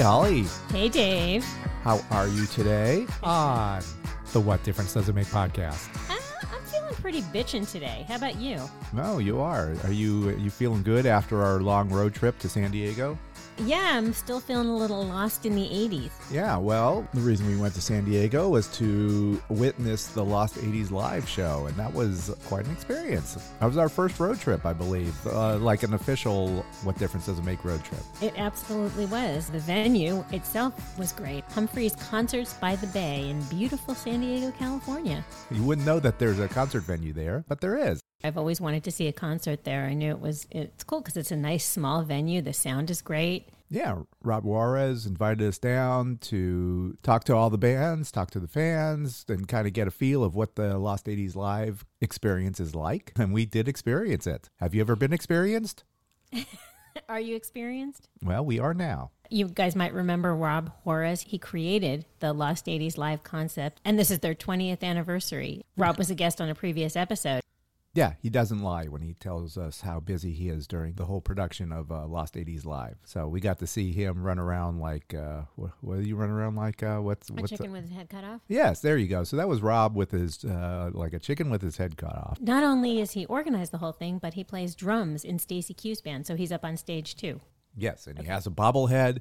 Holly. Hey, Dave. How are you today on the What Difference Does It Make podcast? Uh, I'm feeling pretty bitchin' today. How about you? No, you are. Are you are you feeling good after our long road trip to San Diego? Yeah, I'm still feeling a little lost in the 80s. Yeah, well, the reason we went to San Diego was to witness the Lost 80s live show, and that was quite an experience. That was our first road trip, I believe, uh, like an official What Difference Does It Make road trip. It absolutely was. The venue itself was great. Humphrey's Concerts by the Bay in beautiful San Diego, California. You wouldn't know that there's a concert venue there, but there is. I've always wanted to see a concert there. I knew it was it's cool because it's a nice small venue. The sound is great. Yeah, Rob Juarez invited us down to talk to all the bands, talk to the fans, and kind of get a feel of what the Lost 80s live experience is like. And we did experience it. Have you ever been experienced? Are you experienced? Well, we are now. You guys might remember Rob Juarez. He created the Lost 80s live concept, and this is their 20th anniversary. Rob was a guest on a previous episode. Yeah, he doesn't lie when he tells us how busy he is during the whole production of uh, Lost 80s Live. So we got to see him run around like, uh, what, what do you run around like? Uh, what's A what's chicken with his head cut off. Yes, there you go. So that was Rob with his, uh, like a chicken with his head cut off. Not only is he organized the whole thing, but he plays drums in Stacey Q's band, so he's up on stage too. Yes, and he has a bobblehead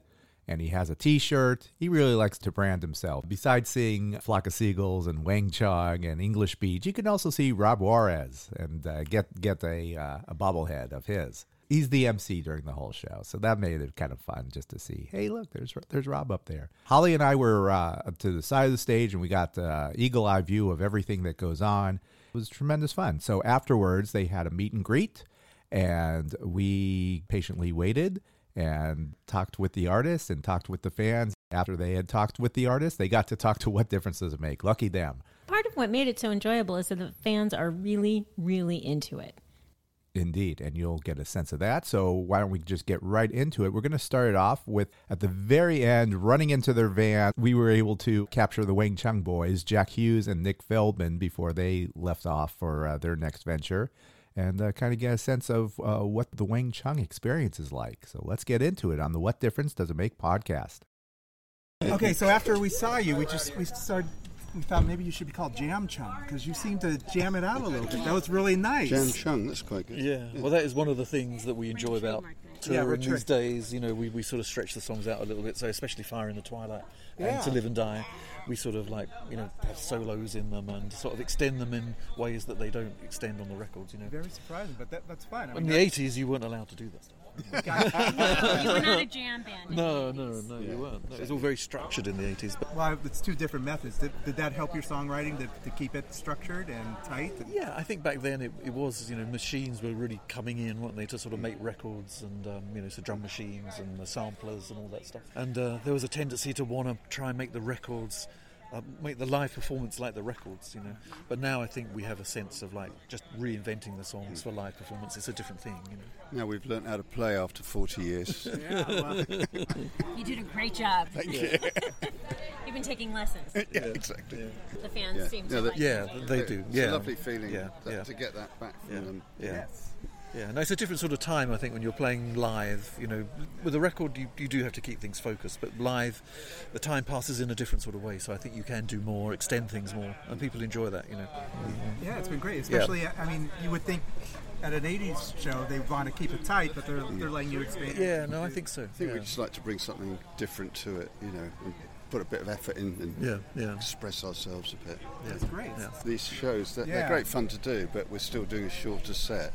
and he has a t-shirt. He really likes to brand himself. Besides seeing Flock of Seagulls and Wang Chung and English Beat, you can also see Rob Juarez and uh, get get a uh, a bobblehead of his. He's the MC during the whole show, so that made it kind of fun just to see. Hey, look, there's there's Rob up there. Holly and I were uh, up to the side of the stage, and we got uh, eagle eye view of everything that goes on. It was tremendous fun. So afterwards, they had a meet and greet, and we patiently waited and talked with the artists and talked with the fans. After they had talked with the artists, they got to talk to what difference does it make. Lucky them. Part of what made it so enjoyable is that the fans are really, really into it. Indeed, and you'll get a sense of that. So why don't we just get right into it? We're going to start it off with at the very end, running into their van. We were able to capture the Wang Chung boys, Jack Hughes and Nick Feldman, before they left off for uh, their next venture, and uh, kind of get a sense of uh, what the Wang Chung experience is like. So let's get into it on the What Difference Does It Make podcast. Okay, so after we saw you, we just we started. We thought maybe you should be called Jam Chung because you seem to jam it out a little bit. That was really nice. Jam Chung, that's quite good. Yeah, well, that is one of the things that we enjoy about Yeah, touring retreat. these days. You know, we, we sort of stretch the songs out a little bit. So, especially Fire in the Twilight Yeah. and To Live and Die, we sort of like, you know, have solos in them and sort of extend them in ways that they don't extend on the records, you know. Very surprising, but that, that's fine. I In the 80s, you weren't allowed to do that stuff. You were not a jam band. No, no, no, you weren't. No, it was all very structured in the 80s. But well, it's two different methods. Did, did that help your songwriting to, to keep it structured and tight? Yeah, I think back then it, it was, you know, machines were really coming in, weren't they, to sort of make records and, um, you know, so drum machines and the samplers and all that stuff. And uh, there was a tendency to want to try and make the records, uh, make the live performance like the records, you know. But now I think we have a sense of like just reinventing the songs for live performance. It's a different thing, you know. Now we've learned how to play after 40 years. Yeah, well, You did a great job. Thank you. You've been taking lessons. yeah, exactly. The fans Yeah. seem Yeah, to that- like Yeah, it. they do. It's Yeah, a lovely feeling Yeah, that- yeah. to get that back from Yeah, them. yeah. yes. Yeah, no, it's a different sort of time, I think, when you're playing live. You know, with a record, you, you do have to keep things focused, but live, the time passes in a different sort of way. So I think you can do more, extend things more, and people enjoy that. You know. Yeah, it's been great. Especially, I mean, you would think at an '80s show they want to keep it tight, but they're they're letting you expand. Yeah, no, I think so. I think yeah. we just like to bring something different to it, you know, and put a bit of effort in and Yeah, yeah. express ourselves a bit. That's great. Yeah. These shows, they're, Yeah. they're great fun to do, but we're still doing a shorter set.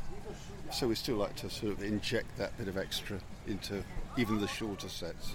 So we still like to sort of inject that bit of extra into even the shorter sets.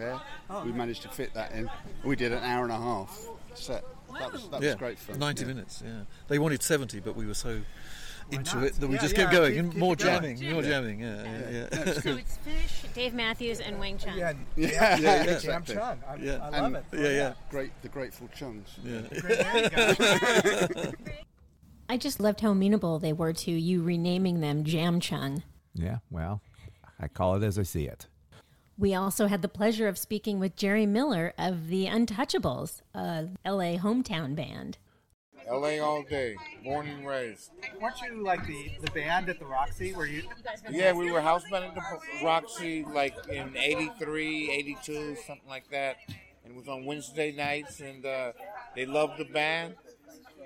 State Fair, oh. we managed to fit that in. We did an hour and a half set. That was that yeah, was great fun. 90 yeah. minutes, yeah. They wanted 70, but we were so into it that we Yeah, just yeah, kept going. keep- and keep more it going. jamming, more jamming, yeah, yeah, yeah. No, it's So it's Phish, Dave Matthews, and Wang Chung. Yeah, Yeah, yeah, yeah, Jam exactly. Chung. I, Yeah. I love And- it. Yeah, yeah. Great, the Grateful Chunks. yeah. Great, there you go. I just loved how amenable they were to you renaming them Jam Chung. Yeah, well, I call it as I see it. We also had the pleasure of speaking with Jerry Miller of the Untouchables, a LA hometown band. LA all day, born and raised. Weren't you like the, the band at the Roxy where you? Yeah, we were house band at the Roxy like in 83, 82, something like that. And it was on Wednesday nights, and uh, they loved the band.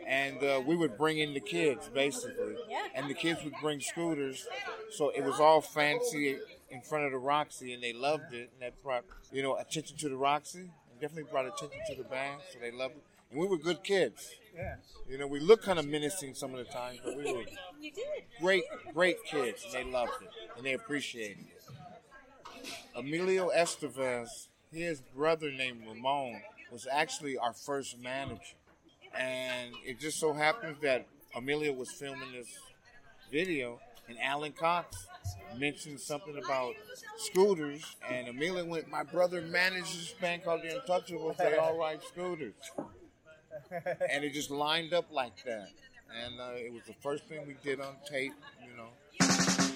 And uh, we would bring in the kids, basically. And the kids would bring scooters. So it was all fancy in front of the Roxy, and they loved it. And that brought, you know, attention to the Roxy. And definitely brought attention to the band, so they loved it. And we were good kids. Yeah. You know, we looked kind of menacing some of the times, but we were great, great kids, and they loved it, and they appreciated it. Emilio Estevez, his brother named Ramon, was actually our first manager. And it just so happens that Emilio was filming this video, and Alex Cox mentioned something about scooters, and Emilio went, My brother manages this band called The Untouchables, they all ride scooters and it just lined up like that. And uh, it was the first thing we did on tape, you know.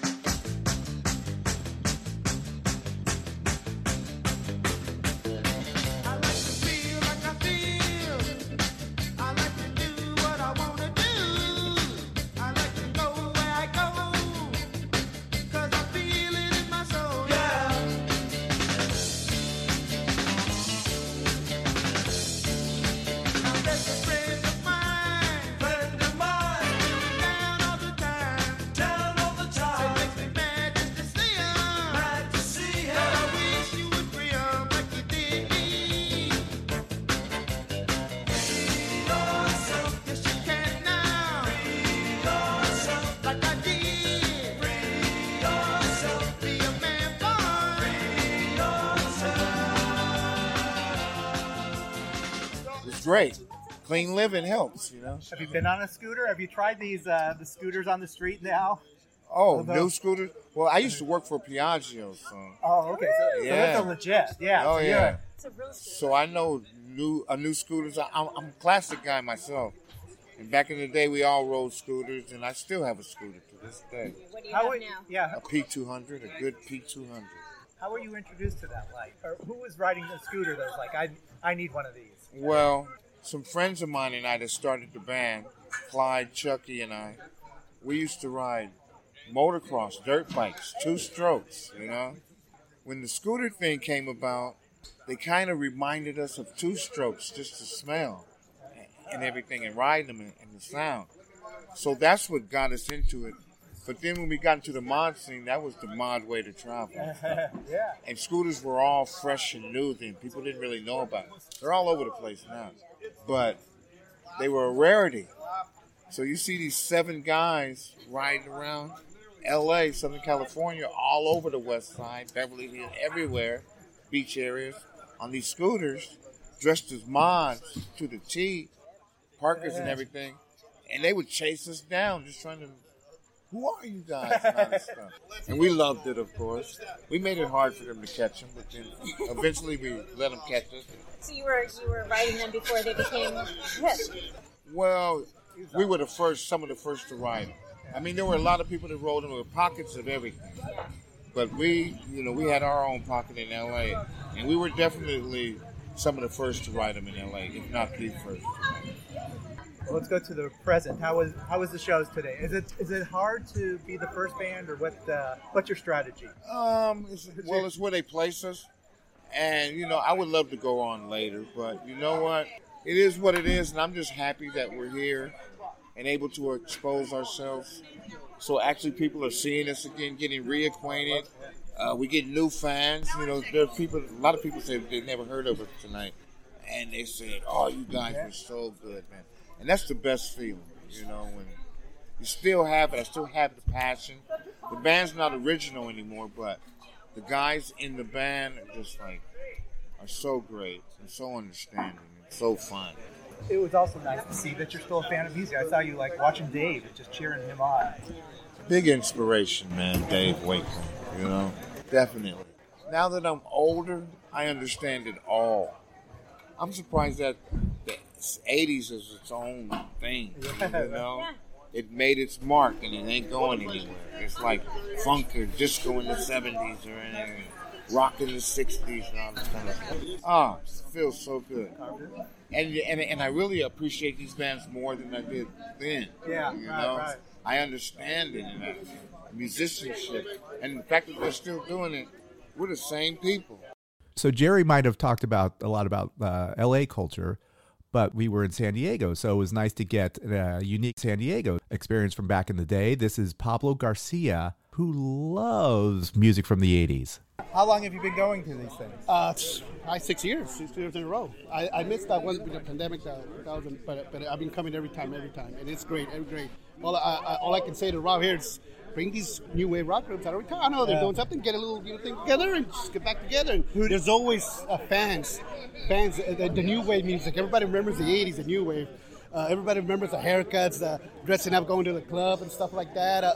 Great. Clean living helps, you know. Have you been on a scooter? Have you tried these uh, the scooters on the street now? Oh, Although- new scooter? Well, I used to work for Piaggio, so. Oh, okay. So, so Yeah. that's a legit. Yeah. Oh so yeah. So I know new a new scooters. I- I'm, I'm a classic guy myself. And back in the day, we all rode scooters, and I still have a scooter to this day. What do you How have were, now? yeah. A P200, a good P200. How were you introduced to that life? Or who was riding the scooter that was like, I I need one of these? Well, some friends of mine and I that started the band, Clyde, Chucky, and I, we used to ride motocross, dirt bikes, two strokes, you know. When the scooter thing came about, they kind of reminded us of two strokes, just the smell and everything, and riding them and, and the sound. So that's what got us into it But then when we got into the mod scene, that was the mod way to travel. yeah. And scooters were all fresh and new then. People didn't really know about it. They're all over the place now. But they were a rarity. So you see these seven guys riding around LA, Southern California, all over the west side, Beverly Hills, everywhere, beach areas, on these scooters, dressed as mods to the T, parkers and everything. And they would chase us down just trying to who are you guys? And, all this stuff. and we loved it, of course. We made it hard for them to catch them, but then eventually we let them catch us. So you were you were riding them before they became hip. Well, we were the first, some of the first to ride them. I mean, there were a lot of people that rode them with pockets of everything. But we, you know, we had our own pocket in LA, and we were definitely some of the first to ride them in LA, if not the first. Well, let's go to the present. How was how was the shows today? Is it is it hard to be the first band, or what? Uh, what's your strategy? Um, it's, well, it's where they place us, and you know, I would love to go on later, but you know what? It is what it is, and I'm just happy that we're here and able to expose ourselves. So actually, people are seeing us again, getting reacquainted. Uh, we get new fans. You know, there are people. A lot of people say they never heard of us tonight, and they said, "Oh, you guys were so good, man." And that's the best feeling, you know, when you still have it. I still have the passion. The band's not original anymore, but the guys in the band are just like are so great and so understanding and so fun. It was also nice to see that you're still a fan of music. I saw you like watching Dave and just cheering him on. Big inspiration, man, Dave Wakeman, you know? Definitely. Now that I'm older, I understand it all. I'm surprised that the 80s is its own thing, you know? It made its mark and it ain't going anywhere. It's like funk or disco in the 70s or anything, rock in the 60s and all this kind of stuff. Ah, it feels so good. And, and, and I really appreciate these bands more than I did then. Yeah, you know? right. I understand it and musicianship. And the fact that they're still doing it, we're the same people. So Jerry might have talked about a lot about uh, L.A. culture, but we were in San Diego, so it was nice to get a unique San Diego experience from back in the day. This is Pablo Garcia, who loves music from the '80s. How long have you been going to these things? Uh, I six years, six years in a row. I, I missed that one with the pandemic, that, that was, but but I've been coming every time, every time, and it's great, it's great. All I, I, all I can say to Rob here is bring these new wave rock groups out. I know they're Yeah. doing something, get a little you know, thing together, and just get back together. And there's always uh, fans, fans. Uh, the, the new wave music. Everybody remembers the '80s, the new wave. Uh, everybody remembers the haircuts, the dressing up, going to the club, and stuff like that. Uh,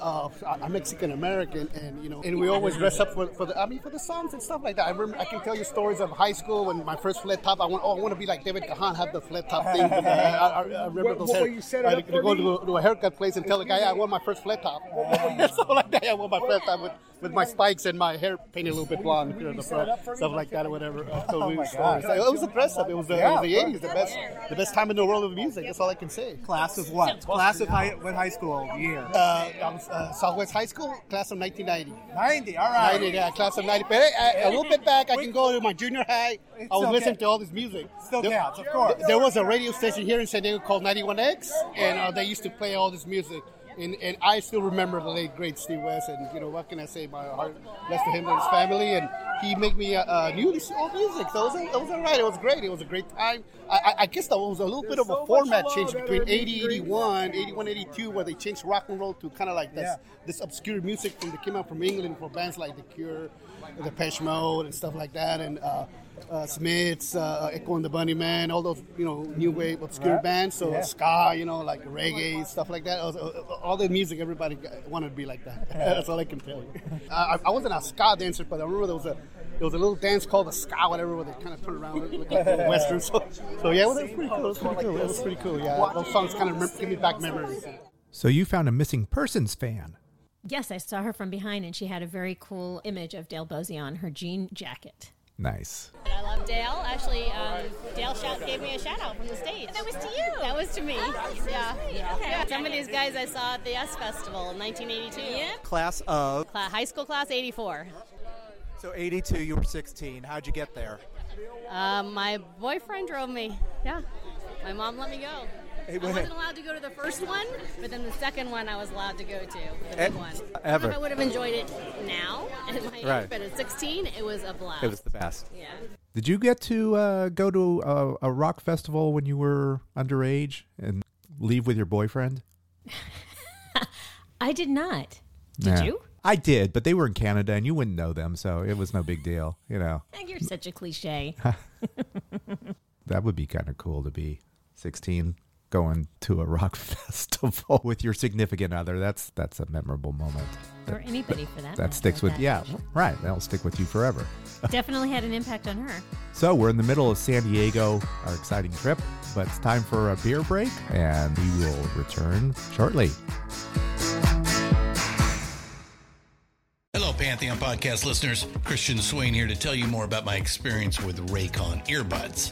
uh, I'm Mexican American, and you know, and we always dress up for, for the, I mean, for the songs and stuff like that. I remember, I can tell you stories of high school when my first flat top. I want, oh, I want to be like David Kahan, have the flat top thing. I, I, I remember What- those. what hair, you set I up to go to a, to a haircut place and tell the guy, yeah, I want my first flat top. stuff like that. I want my flat top with, with my spikes and my hair painted a little bit blonde here in the front, stuff like that or whatever. Uh, so we- my so God. it's like- it was impressive. It was, the, Yeah. it was the '80s, the best, the best time in the world of music. That's all I can say. Class of what? Class of high, what high school year? Uh, uh, Southwest High School, class of 1990. 90. All right. 90, yeah, class of 90. But hey, I- a little bit back, I can go to my junior high. It's I was okay. listening to all this music. Still There- counts, of course. There was a radio station here in San Diego called 91X, and uh, they used to play all this music. And, and I still remember the late great Steve West, and you know what can I say? My heart blessed to him and his family, and he made me a, uh, this old music. So it was, it was all right. It was great. It was a great time. I, I, guess there was a little bit of a format change between 80, 81, 81, 82, where they changed rock and roll to kind of like this Yeah. this obscure music from that came out from England for bands like The Cure, The Depeche Mode, and stuff like that, and uh, uh, Smiths, uh, Echo and the Bunnymen, all those you know new wave obscure Right. bands. So Yeah. ska, you know, like reggae stuff like that. All- all- All the music, everybody wanted to be like that. That's all I can tell you. I, I wasn't a ska dancer, but I remember there was a there was a little dance called the ska, whatever, where they kind of turn around and look like the western. So, so yeah, it was, it was pretty cool. It was pretty cool. It was pretty cool. Yeah, those songs kind of rem- give me back memories. So you found a missing persons fan. Yes, I saw her from behind, and she had a very cool image of Dale Bozzio on her jean jacket. Nice. I love Dale. Actually, um, Dale shout, gave me a shout out from the stage. That was to you. That was to me. yeah. yeah. Some of these guys I saw at the US Festival in 1982. Yeah. Class of. Cla- high school class 84. So 82, you were 16. How'd you get there? Um, my boyfriend drove me. Yeah. My mom let me go. I wasn't allowed to go to the first one, but then the second one I was allowed to go to. The E- big one. I ever. if I would have enjoyed it now at my age, Right. but at 16, it was a blast. It was the best. Yeah. Did you get to uh, go to a, a rock festival when you were underage and leave with your boyfriend? I did not. Did Nah. you? I did, but they were in Canada and you wouldn't know them, so it was no big deal. You know, You're such a cliche. that would be kind of cool to be 16 going to a rock festival with your significant other. That's that's a memorable moment. or anybody for that. That matter, sticks with that yeah, right. That'll stick with you forever. Definitely had an impact on her. So we're in the middle of San Diego, our exciting trip, but it's time for a beer break, and we will return shortly. Hello, Pantheon podcast listeners. Christian Swain here to tell you more about my experience with Raycon earbuds.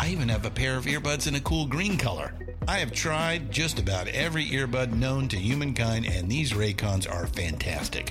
I even have a pair of earbuds in a cool green color. I have tried just about every earbud known to humankind, and these Raycons are fantastic.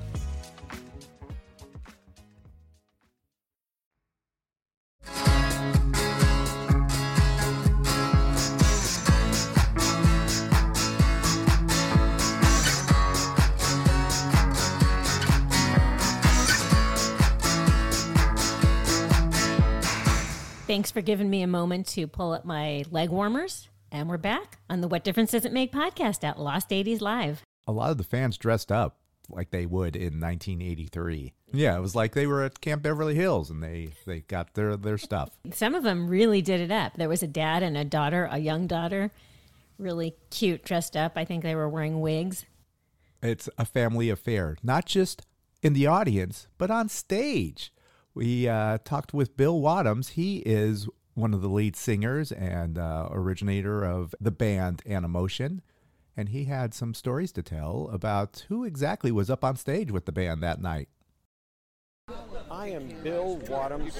Thanks for giving me a moment to pull up my leg warmers. And we're back on the What Difference Does It Make podcast at Lost 80s Live. A lot of the fans dressed up like they would in 1983. Yeah, it was like they were at Camp Beverly Hills and they they got their their stuff. Some of them really did it up. There was a dad and a daughter, a young daughter, really cute, dressed up. I think they were wearing wigs. It's a family affair, not just in the audience, but on stage. We uh, talked with Bill Wadhams. He is one of the lead singers and uh, originator of the band Animotion. And he had some stories to tell about who exactly was up on stage with the band that night. I am Bill Wadhams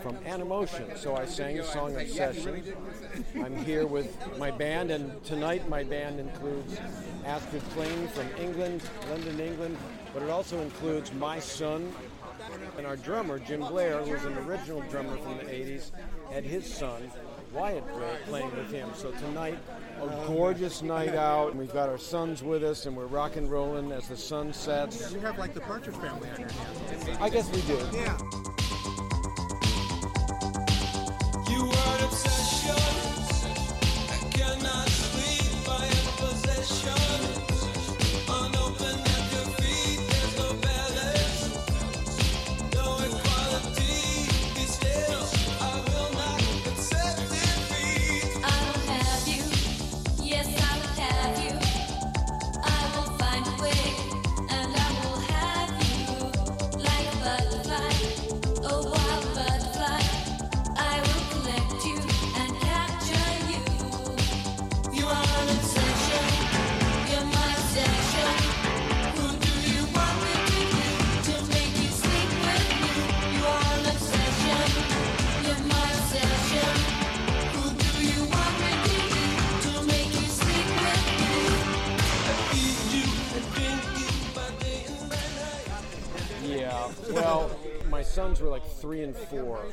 from Animotion, so I sang a song Obsession. I'm here with my band, and tonight my band includes Astrid Kling from England, London, England, but it also includes my son and our drummer, Jim Blair, who was an original drummer from the 80s, had his son, Wyatt Blair, playing with him. So tonight, a gorgeous night out, and we've got our sons with us, and we're rock and rolling as the sun sets. You have like the Partridge Family on your hands. I guess we do. Yeah. Were like three and four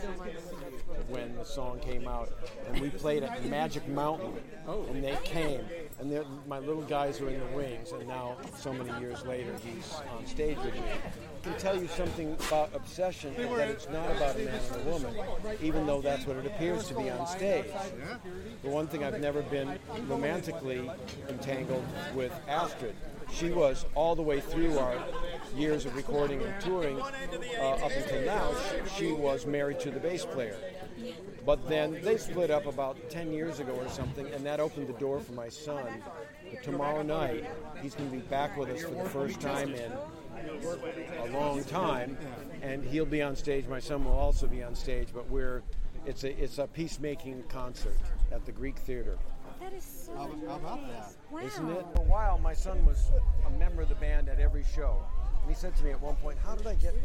when the song came out, and we played at Magic Mountain, and they came, and my little guys were in the wings, and now so many years later, he's on stage with me. I can tell you something about obsession that it's not about a man and a woman, even though that's what it appears to be on stage. The one thing I've never been romantically entangled with Astrid. She was all the way through our years of recording and touring uh, up until now. She, she was married to the bass player. But then they split up about 10 years ago or something, and that opened the door for my son. But Tomorrow night, he's going to be back with us for the first time in a long time, and he'll be on stage. My son will also be on stage, but we're it's a it's a peacemaking concert at the Greek Theater. That is so How, how about that? Isn't it? For a while, my son was a member of the band at every show. And he said to me at one point, How did I get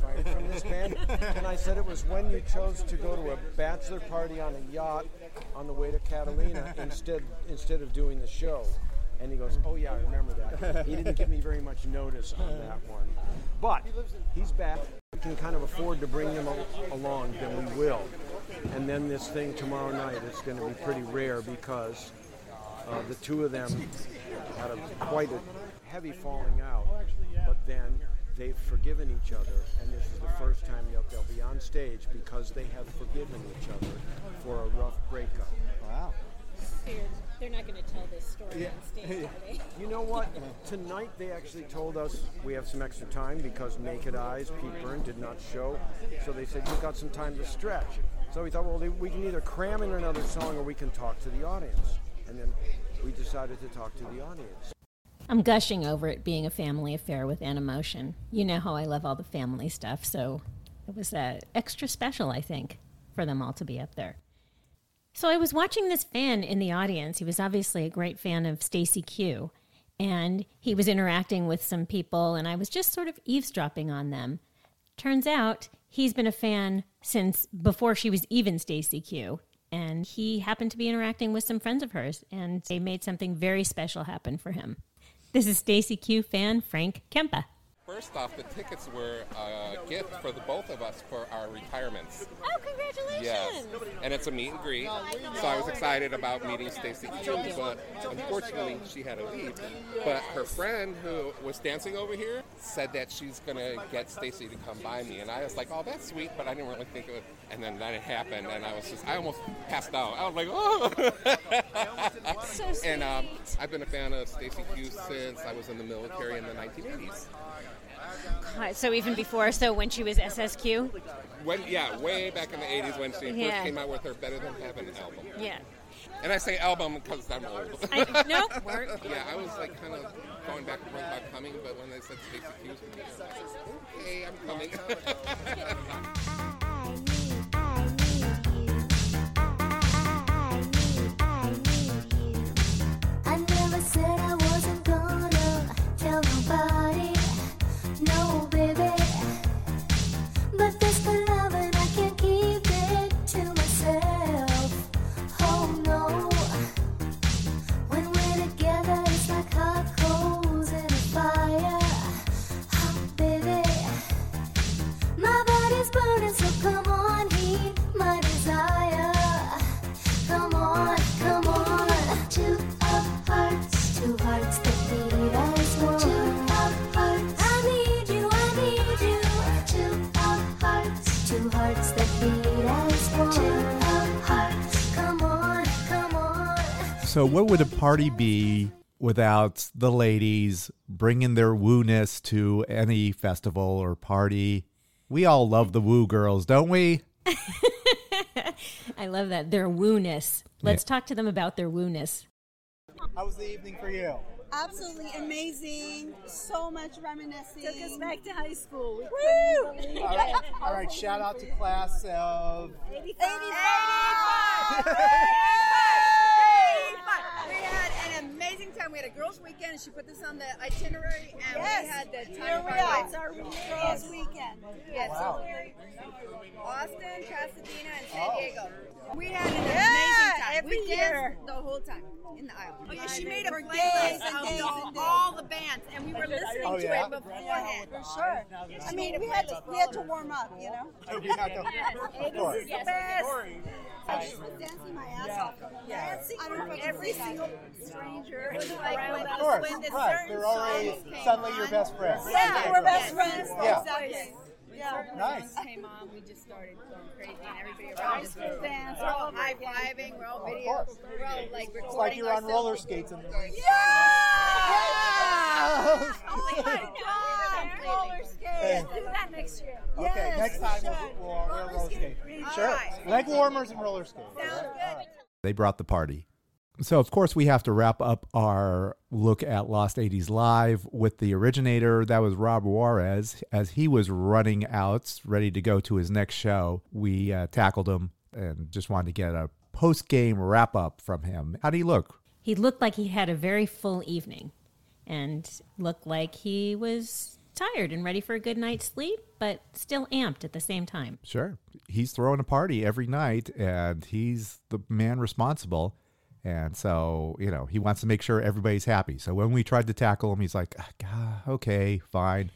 fired from this band? and I said, It was when you chose to go to a bachelor party on a yacht on the way to Catalina instead, instead of doing the show. And he goes, Oh, yeah, I remember that. He didn't give me very much notice on that one. But he's back. We can kind of afford to bring him along, then we will. And then this thing tomorrow night is going to be pretty rare because uh, the two of them had a, quite a heavy falling out, but then they've forgiven each other, and this is the first time they'll, they'll be on stage because they have forgiven each other for a rough breakup. Wow. They're not going to tell this story on stage, are they? You know what? Tonight they actually told us we have some extra time because Naked Eyes, Pete Byrne, did not show. So they said, You've got some time to stretch. So we thought, well, we can either cram in another song or we can talk to the audience. And then we decided to talk to the audience. I'm gushing over it being a family affair with Animotion. You know how I love all the family stuff, so it was uh, extra special, I think, for them all to be up there. So I was watching this fan in the audience. He was obviously a great fan of Stacey Q, and he was interacting with some people, and I was just sort of eavesdropping on them. Turns out he's been a fan since before she was even Stacey Q, and he happened to be interacting with some friends of hers, and they made something very special happen for him. This is Stacey Q fan Frank Kempa. First off, the tickets were a gift for the both of us for our retirements. Oh, congratulations! Yes, and it's a meet and greet. So I was excited about meeting Stacey but unfortunately she had to leave. But her friend who was dancing over here said that she's gonna get Stacey to come by me, and I was like, "Oh, that's sweet," but I didn't really think it would. And then that happened, and I was just, I almost passed out. I was like, "Oh!" So sweet. and um, I've been a fan of Stacey Q since I was in the military in the 1980s. God, so even before, so when she was SSQ? When, yeah, way back in the 80s when she Yeah. first came out with her Better Than Heaven album. Yeah. And I say album because I'm old. I- work. yeah, I was like kind of going back and forth about coming, but when they said Stacey was like, okay, I'm coming. So, what would a party be without the ladies bringing their woo-ness to any festival or party? We all love the woo girls, don't we? I love that. Their woo-ness. Let's talk to them about their woo-ness. How was the evening for you? Absolutely amazing. So much reminiscing. Took us back to high school. We All couldn't believe right, it. all right. Shout out to class of 85. We had an amazing time. We had a girls' weekend, and she put this on the itinerary, and Yes. we had the time Here we our are. It's our girls' weekend. Yes, Wow. Austin, Pasadena, and San. Diego. We had an Yeah. amazing time. time. Every we year. danced the whole time in the aisle. Oh yeah, she made a for playlist and of days the- all the bands, and we were listening Oh, to it beforehand. For sure. I mean, we had to we had to warm up, you know. We had to- It course. the best. I just was dancing my ass off. Dancing I don't know for if I can every single stranger. It Like, of course. When the right. They're already songs came suddenly your best friends. Yeah, we're best friends. Yeah. Exactly. Yeah. Nice. came on, we just started going crazy, and everybody High around us was dance, We're all all high over again. fiving, we're all video, we're all like recording It's like you're on roller skates and Oh my God! Roller skates. Hey. Do that next year. Okay, Yes, next time should. we'll, we'll, we'll roller skate. All Sure. right. Leg warmers and roller skates. Sounds good. They brought the party. So, of course, we have to wrap up our look at Lost 80s Live with the originator. That was Rob Juarez. As he was running out, ready to go to his next show, we uh, tackled him and just wanted to get a post game wrap up from him. How do you look? He looked like he had a very full evening and looked like he was tired and ready for a good night's sleep, but still amped at the same time. Sure. He's throwing a party every night and he's the man responsible. And so, you know, he wants to make sure everybody's happy. So when we tried to tackle him, he's like, "Ah, God, okay, fine.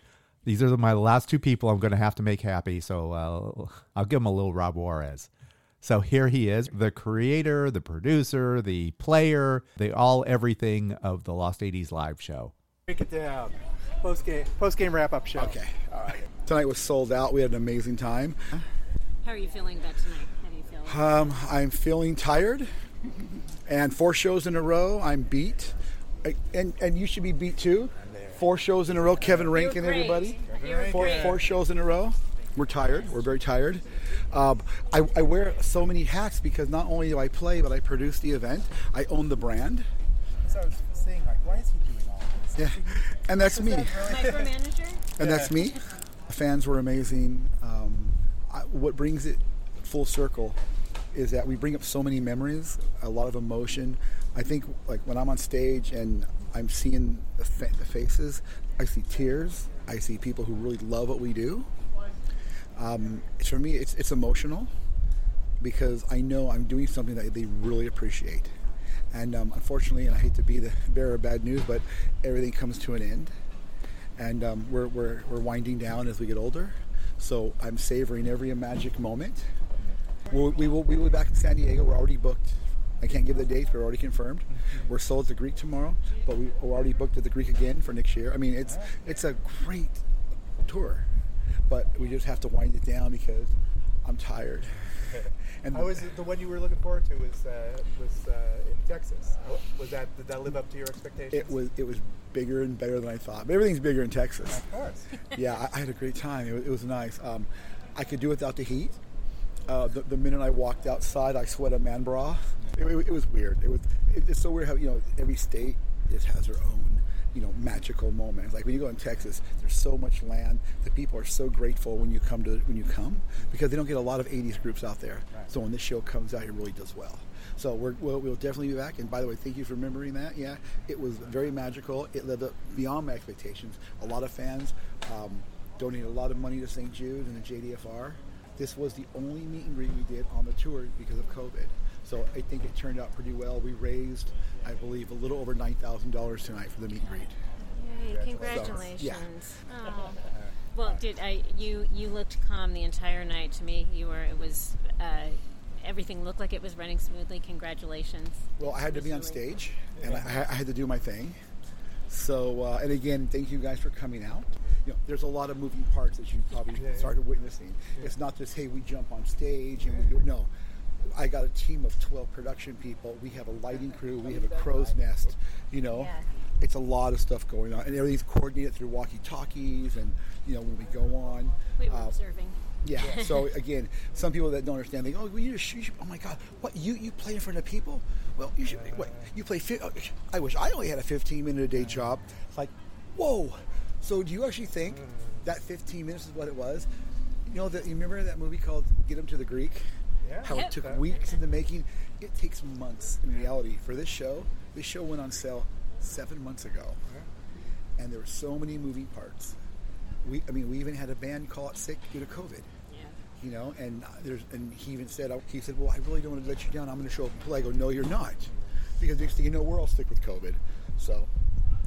These are my last two people I'm going to have to make happy. So uh, I'll give him a little Rob Juarez. So here he is, the creator, the producer, the player, the all everything of the Lost 80s live show. Break it down. Post game, post game wrap up show. Okay. All right. Tonight was sold out. We had an amazing time. How are you feeling about tonight? How do you feel? Um, I'm feeling tired, and four shows in a row, I'm beat. I- And and you should be beat too. Four shows in a row, Kevin Rankin, great. everybody. Four four shows in a row. We're tired. We're very tired. Um, I, I wear so many hats because not only do I play, but I produce the event. I own the brand. So I was saying, like, why is he doing all this? Yeah, and that's me. Micromanager? And that's me. The fans were amazing. Um, I, what brings it full circle is that we bring up so many memories, a lot of emotion. I think like when I'm on stage and I'm seeing the, fa- the faces, I see tears. I see people who really love what we do. Um, for me, it's, it's emotional because I know I'm doing something that they really appreciate. And um, unfortunately, and I hate to be the bearer of bad news, but everything comes to an end and um, we're, we're, we're winding down as we get older. So I'm savoring every magic moment. We'll, we will we will be back in San Diego. We're already booked. I can't give the dates, but we're already confirmed. We're sold to Greek tomorrow, but we, we're already booked at the Greek again for next year. I mean, it's it's a great tour, but we just have to wind it down because I'm tired. And was it, the one you were looking forward to was uh, was uh, in Texas. Was that did that live up to your expectations? It was it was bigger and better than I thought. But everything's bigger in Texas. Of course. yeah, I, I had a great time. It was, it was nice. Um, I could do without the heat. Uh, the, the minute I walked outside, I sweat a man bra. It, it, it was weird. It was. It, it's so weird how you know every state just has their own you know magical moments. Like when you go in Texas, there's so much land. The people are so grateful when you come to when you come because they don't get a lot of '80s groups out there. So when this show comes out, it really does well. So we're, we'll, we'll definitely be back. And by the way, thank you for remembering that. Yeah, it was very magical. It lived up beyond my expectations. A lot of fans um, donated a lot of money to St. Jude and the JDRF. This was the only meet and greet we did on the tour because of COVID. So I think it turned out pretty well. We raised, I believe, a little over nine thousand dollars tonight for the meet and greet. Yay, Congratulations. congratulations. Oh. Well, did I? You you looked calm the entire night. To me, you were. It was. Uh, everything looked like it was running smoothly. Congratulations. Well, I had to be on stage, and I, I had to do my thing. So, uh, and again, thank you guys for coming out. You know, there's a lot of moving parts that you probably started witnessing. It's not just hey, we jump on stage and we do no. I got a team of 12 production people. We have a lighting crew. We have a crow's nest. You know, it's a lot of stuff going on, and everything's coordinated through walkie-talkies. And you know, when we go on, We were uh, observing. yeah. So again, some people that don't understand, they go, "Oh, well, you just, you should, oh my God, what you you play in front of people? Well, you should. What you play? Fi- oh, I wish I only had a 15 minute a day job. It's like, whoa. So do you actually think that 15 minutes is what it was? You know that you remember that movie called Get Him to the Greek? Yeah. How it took weeks in the making. It takes months in reality for this show. This show went on sale seven months ago, and there were so many moving parts. We, I mean, we even had a band call it sick due to COVID. Yeah. you know. And there's and he even said uh, he said, well, I really don't want to let you down. I'm going to show up and play. I go, no, you're not, because next thing you know, we're all sick with COVID. So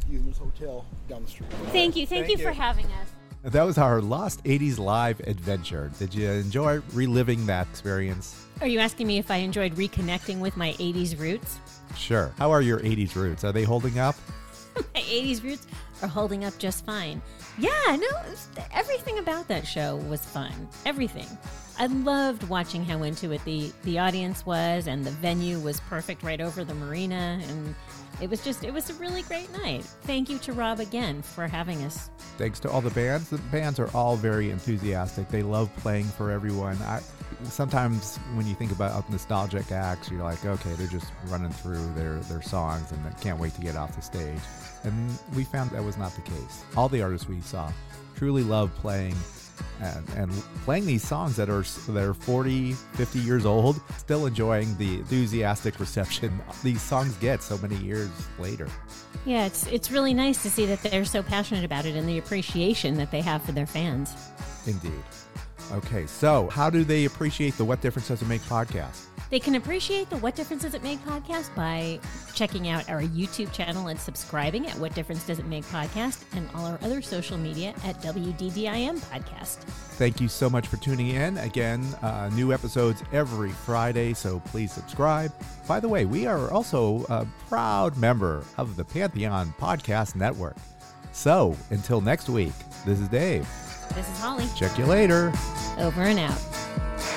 using hotel down the street. Thank you. Thank, you for having us. That was our Lost 80s Live adventure. Did you enjoy reliving that experience? Are you asking me if I enjoyed reconnecting with my 80s roots? Sure. How are your 80s roots? Are they holding up? my 80s roots are holding up just fine. Yeah, no, it everything about that show was fun. Everything. I loved watching how into it the the audience was, and the venue was perfect right over the marina, and it was just it was a really great night. Thank you to Rob again for having us. Thanks to all the bands. The bands are all very enthusiastic. They love playing for everyone. I, sometimes when you think about nostalgic acts, you're like, okay, they're just running through their, their songs and can't wait to get off the stage. And we found that was not the case. All the artists we saw truly love playing and, and playing these songs that are that are 40, 50 years old, still enjoying the enthusiastic reception these songs get so many years later. Yeah, it's it's really nice to see that they're so passionate about it and the appreciation that they have for their fans. Indeed. Okay, so how do they appreciate the What Difference Does It Make podcast? They can appreciate the What Difference Does It Make podcast by checking out our YouTube channel and subscribing at What Difference Does It Make podcast and all our other social media at WDDIM podcast. Thank you so much for tuning in. Again, uh, new episodes every Friday, so please subscribe. By the way, we are also a proud member of the Pantheon Podcast Network. So until next week, this is Dave. This is Holly. Check you later. Over and out.